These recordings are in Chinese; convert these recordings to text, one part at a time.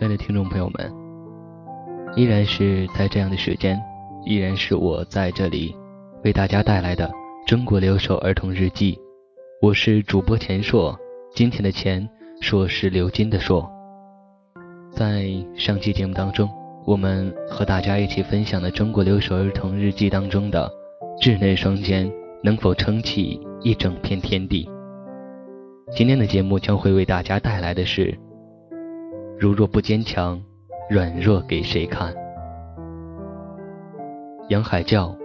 亲爱的听众朋友们，依然是在这样的时间，依然是我在这里为大家带来的中国留守儿童日记。我是主播钱硕，今天的钱硕是鎏金的硕。在上期节目当中，我们和大家一起分享了中国留守儿童日记当中的稚嫩双肩能否撑起一整片天地。今天的节目将会为大家带来的是。如若不坚强，软弱给谁看？杨海教，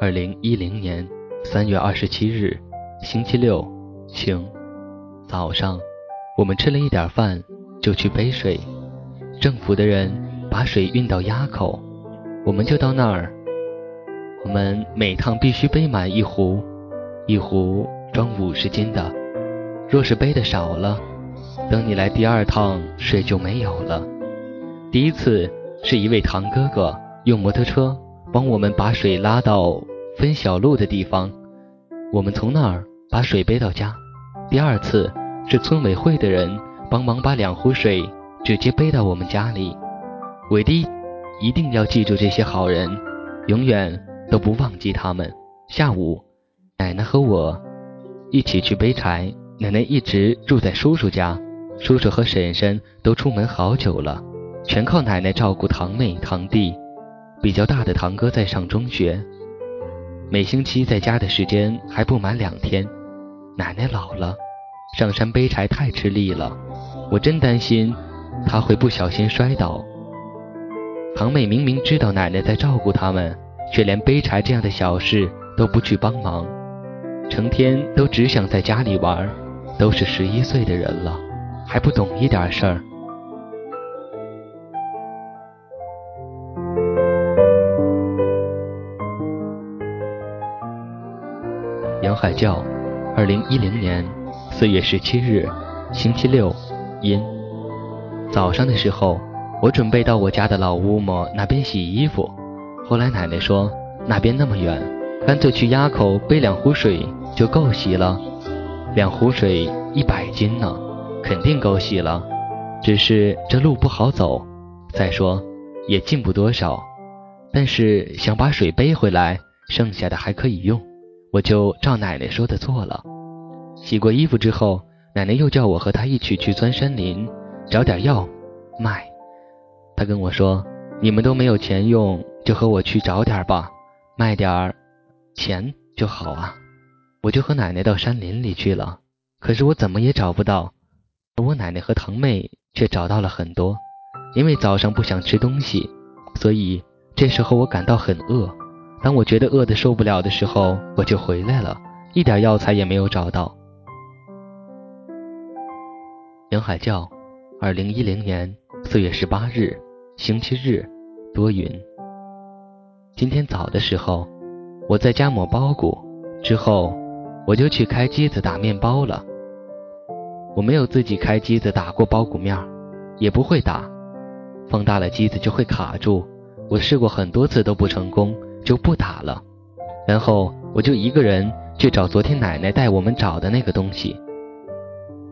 二零一零年三月二十七日，星期六，晴。早上，我们吃了一点饭，就去背水。政府的人把水运到垭口，我们就到那儿。我们每趟必须背满一壶，一壶装五十斤的。若是背的少了，等你来第二趟，水就没有了。第一次是一位堂哥哥用摩托车帮我们把水拉到分小路的地方，我们从那儿把水背到家。第二次是村委会的人帮忙把两壶水直接背到我们家里。伟弟一定要记住这些好人，永远都不忘记他们。下午，奶奶和我一起去背柴，奶奶一直住在叔叔家。叔叔和婶婶都出门好久了，全靠奶奶照顾堂妹堂弟。比较大的堂哥在上中学，每星期在家的时间还不满两天。奶奶老了，上山背柴太吃力了，我真担心她会不小心摔倒。堂妹明明知道奶奶在照顾他们，却连背柴这样的小事都不去帮忙，成天都只想在家里玩。都是十一岁的人了。还不懂一点事儿。杨海教，二零一零年四月十七日，星期六，阴。早上的时候，我准备到我家的老屋么那边洗衣服，后来奶奶说那边那么远，干脆去垭口背两壶水就够洗了。两壶水一百斤呢。肯定够洗了，只是这路不好走，再说也进不多少。但是想把水背回来，剩下的还可以用，我就照奶奶说的做了。洗过衣服之后，奶奶又叫我和她一起去钻山林找点药卖。她跟我说：“你们都没有钱用，就和我去找点吧，卖点儿钱就好啊。”我就和奶奶到山林里去了，可是我怎么也找不到。我奶奶和堂妹却找到了很多，因为早上不想吃东西，所以这时候我感到很饿。当我觉得饿得受不了的时候，我就回来了，一点药材也没有找到。杨海教，二零一零年四月十八日，星期日，多云。今天早的时候，我在家抹包谷，之后我就去开机子打面包了。我没有自己开机子打过包谷面，也不会打，放大了机子就会卡住。我试过很多次都不成功，就不打了。然后我就一个人去找昨天奶奶带我们找的那个东西。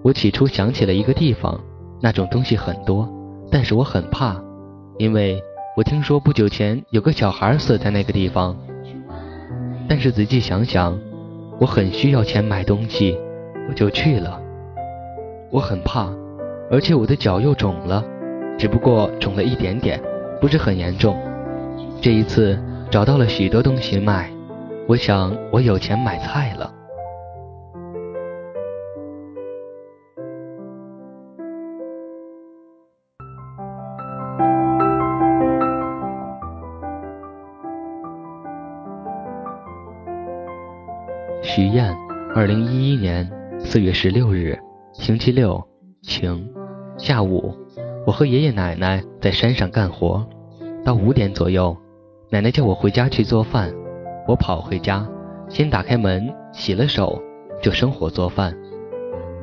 我起初想起了一个地方，那种东西很多，但是我很怕，因为我听说不久前有个小孩死在那个地方。但是仔细想想，我很需要钱买东西，我就去了。我很怕，而且我的脚又肿了，只不过肿了一点点，不是很严重。这一次找到了许多东西卖，我想我有钱买菜了。许燕，二零一一年四月十六日。星期六，晴。下午，我和爷爷奶奶在山上干活，到五点左右，奶奶叫我回家去做饭。我跑回家，先打开门，洗了手，就生火做饭。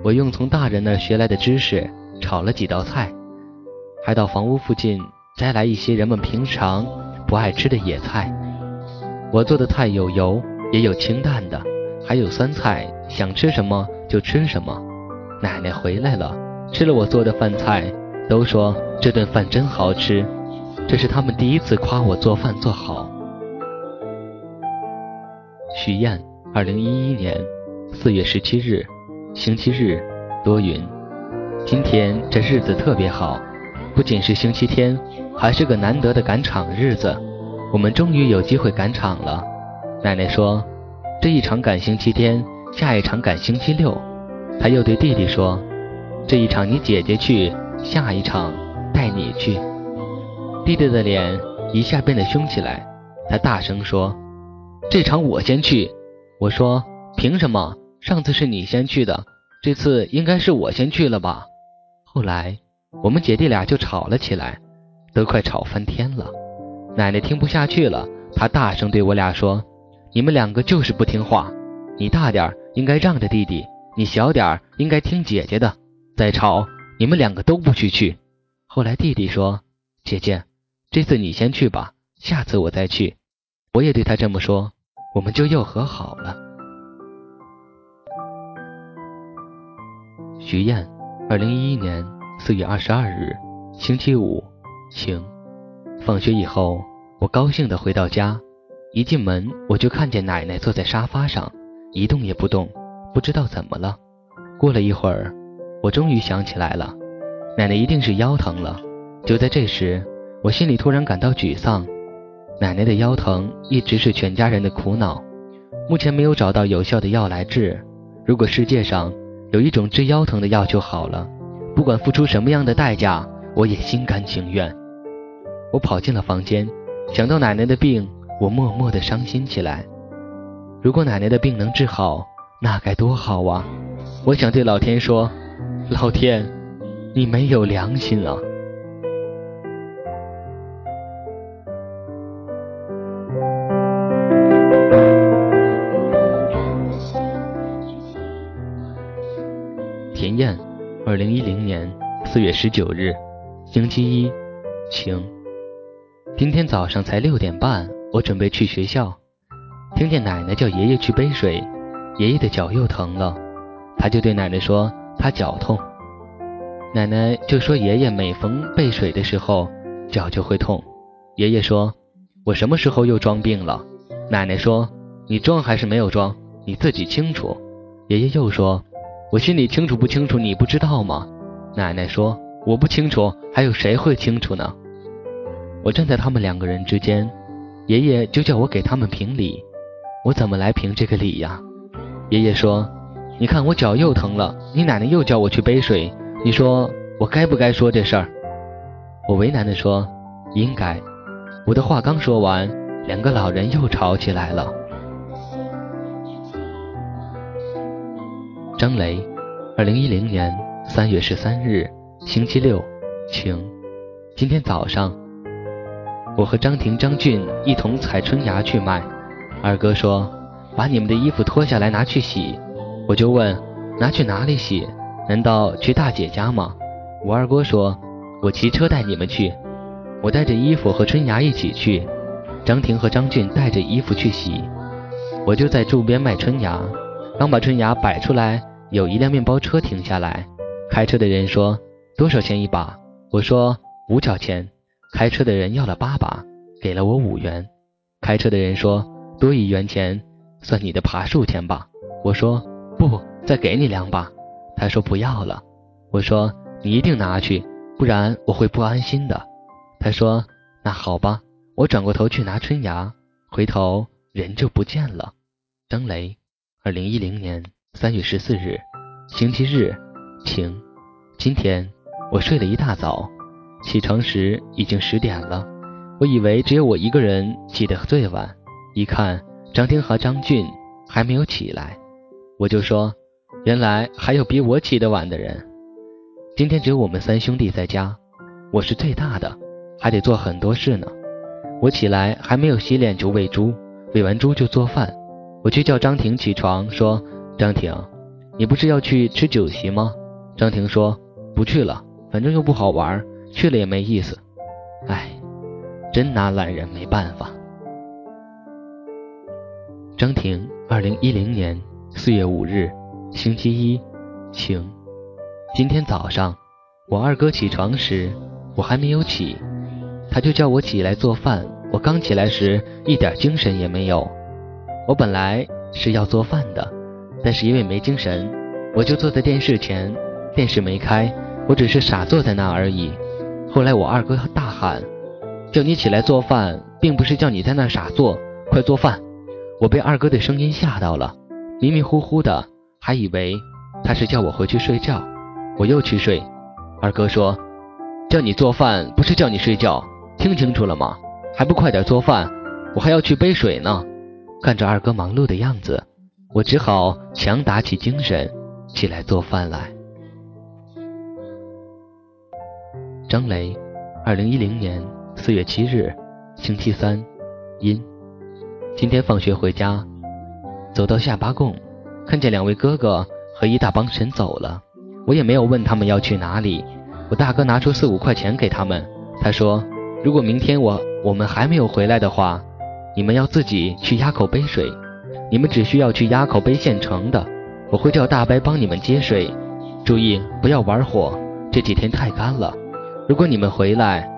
我用从大人那学来的知识炒了几道菜，还到房屋附近摘来一些人们平常不爱吃的野菜。我做的菜有油，也有清淡的，还有酸菜，想吃什么就吃什么。奶奶回来了，吃了我做的饭菜，都说这顿饭真好吃，这是他们第一次夸我做饭做好。许燕，二零一一年四月十七日，星期日，多云。今天这日子特别好，不仅是星期天，还是个难得的赶场日子。我们终于有机会赶场了。奶奶说，这一场赶星期天，下一场赶星期六。他又对弟弟说，这一场你姐姐去，下一场带你去。弟弟的脸一下变得凶起来，他大声说：“这场我先去。”我说：“凭什么？上次是你先去的，这次应该是我先去了吧？”后来，我们姐弟俩就吵了起来，都快吵翻天了。奶奶听不下去了，她大声对我俩说：“你们两个就是不听话，你大点应该让着弟弟，你小点儿应该听姐姐的。再吵，你们两个都不许去。”后来弟弟说：“姐姐，这次你先去吧，下次我再去。”我也对他这么说，我们就又和好了。徐燕。二零一一年四月二十二日，星期五，晴。放学以后，我高兴地回到家，一进门我就看见奶奶坐在沙发上，一动也不动，不知道怎么了。过了一会儿，我终于想起来了，奶奶一定是腰疼了。就在这时，我心里突然感到沮丧。奶奶的腰疼一直是全家人的苦恼，目前没有找到有效的药来治。如果世界上……有一种治腰疼的药就好了，不管付出什么样的代价，我也心甘情愿。我跑进了房间，想到奶奶的病，我默默的伤心起来。如果奶奶的病能治好，那该多好啊！我想对老天说：“老天，你没有良心啊！”田燕，二零一零年四月十九日，星期一，晴。今天早上才六点半，我准备去学校，听见奶奶叫爷爷去背水，爷爷的脚又疼了，他就对奶奶说他脚痛，奶奶就说爷爷每逢背水的时候脚就会痛，爷爷说我什么时候又装病了？奶奶说你装还是没有装，你自己清楚。爷爷又说。我心里清楚不清楚，你不知道吗？奶奶说我不清楚，还有谁会清楚呢？我站在他们两个人之间，爷爷就叫我给他们评理，我怎么来评这个理呀？爷爷说：“你看我脚又疼了，你奶奶又叫我去背水，你说我该不该说这事儿？”我为难地说：“应该。”我的话刚说完，两个老人又吵起来了。张雷，二零一零年三月十三日，星期六，晴。今天早上，我和张婷、张俊一同采春芽去卖。二哥说：“把你们的衣服脱下来拿去洗。”我就问：“拿去哪里洗？难道去大姐家吗？”我二哥说：“我骑车带你们去。”我带着衣服和春芽一起去。张婷和张俊带着衣服去洗，我就在路边卖春芽。刚把春芽摆出来。有一辆面包车停下来，开车的人说：“多少钱一把？”我说：“五角钱。”开车的人要了八把，给了我五元。开车的人说：“多一元钱，算你的爬树钱吧。”我说：“不，再给你两把。”他说：“不要了。”我说：“你一定拿去，不然我会不安心的。”他说：“那好吧。”我转过头去拿春芽，回头人就不见了。张雷，二零一零年。三月十四日，星期日，晴。今天我睡了一大早，起床时已经十点了。我以为只有我一个人起得最晚，一看张婷和张俊还没有起来，我就说：原来还有比我起得晚的人。今天只有我们三兄弟在家，我是最大的，还得做很多事呢。我起来还没有洗脸就喂猪，喂完猪就做饭。我去叫张婷起床，说。张婷，你不是要去吃酒席吗？张婷说不去了，反正又不好玩，去了也没意思。哎，真拿懒人没办法。张婷，二零一零年四月五日，星期一，晴。今天早上，我二哥起床时，我还没有起，他就叫我起来做饭。我刚起来时一点精神也没有。我本来是要做饭的，但是因为没精神，我就坐在电视前，电视没开，我只是傻坐在那而已。后来我二哥大喊：“叫你起来做饭，并不是叫你在那傻坐，快做饭！”我被二哥的声音吓到了，迷迷糊糊的，还以为他是叫我回去睡觉。我又去睡。二哥说：“叫你做饭，不是叫你睡觉，听清楚了吗？还不快点做饭，我还要去背水呢。”看着二哥忙碌的样子，我只好强打起精神起来做饭来。张雷，二零一零年四月七日，星期三，阴。今天放学回家，走到下八贡，看见两位哥哥和一大帮神走了。我也没有问他们要去哪里。我大哥拿出四五块钱给他们，他说：“如果明天我我们还没有回来的话，你们要自己去垭口背水。你们只需要去垭口背县城的，我会叫大伯帮你们接水。注意不要玩火，这几天太干了。如果你们回来，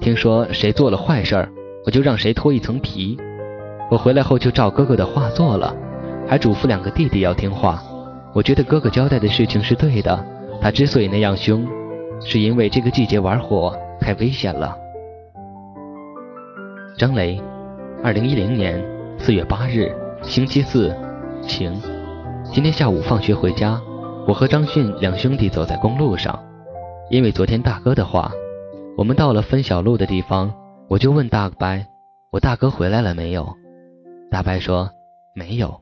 听说谁做了坏事儿，我就让谁脱一层皮。我回来后就照哥哥的话做了，还嘱咐两个弟弟要听话。我觉得哥哥交代的事情是对的。他之所以那样凶，是因为这个季节玩火太危险了。张雷，二零一零年四月八日，星期四，晴。今天下午放学回家，我和张迅两兄弟走在公路上，因为昨天大哥的话，我们到了分小路的地方，我就问大伯：“我大哥回来了没有？”大伯说：“没有。”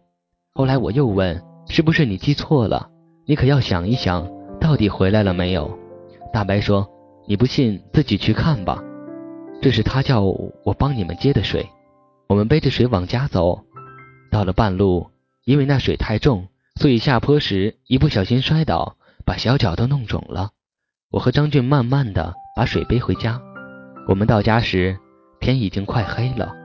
后来我又问：“是不是你记错了？你可要想一想。”到底回来了没有？大白说：“你不信，自己去看吧。”这是他叫我帮你们接的水。我们背着水往家走，到了半路，因为那水太重，所以下坡时一不小心摔倒，把小脚都弄肿了。我和张俊慢慢的把水背回家。我们到家时，天已经快黑了。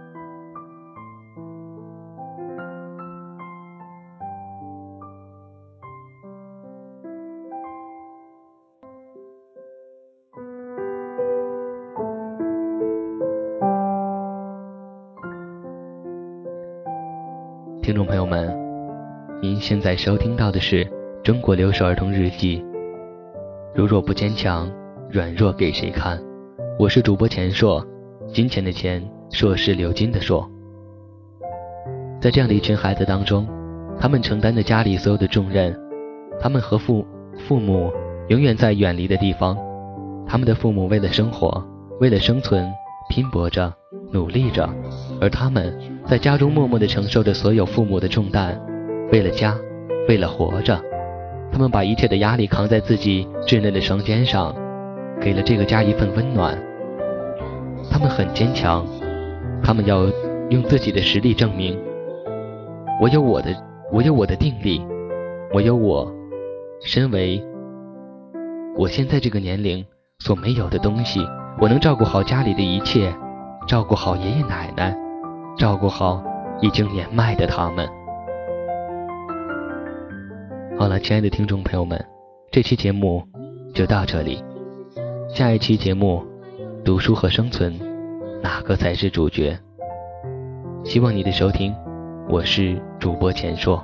听众朋友们，您现在收听到的是《中国留守儿童日记》。如若不坚强，软弱给谁看？我是主播钱硕，金钱的钱，硕是鎏金的硕。在这样的一群孩子当中，他们承担着家里所有的重任，他们和父父母永远在远离的地方，他们的父母为了生活，为了生存，拼搏着。努力着，而他们在家中默默地承受着所有父母的重担，为了家，为了活着，他们把一切的压力扛在自己稚嫩的双肩上，给了这个家一份温暖。他们很坚强，他们要用自己的实力证明：我有我的，我有我的定力，我有我身为我现在这个年龄所没有的东西，我能照顾好家里的一切。照顾好爷爷奶奶，照顾好已经年迈的他们。好了，亲爱的听众朋友们，这期节目就到这里。下一期节目，读书和生存，哪个才是主角？希望你的收听，我是主播钱硕。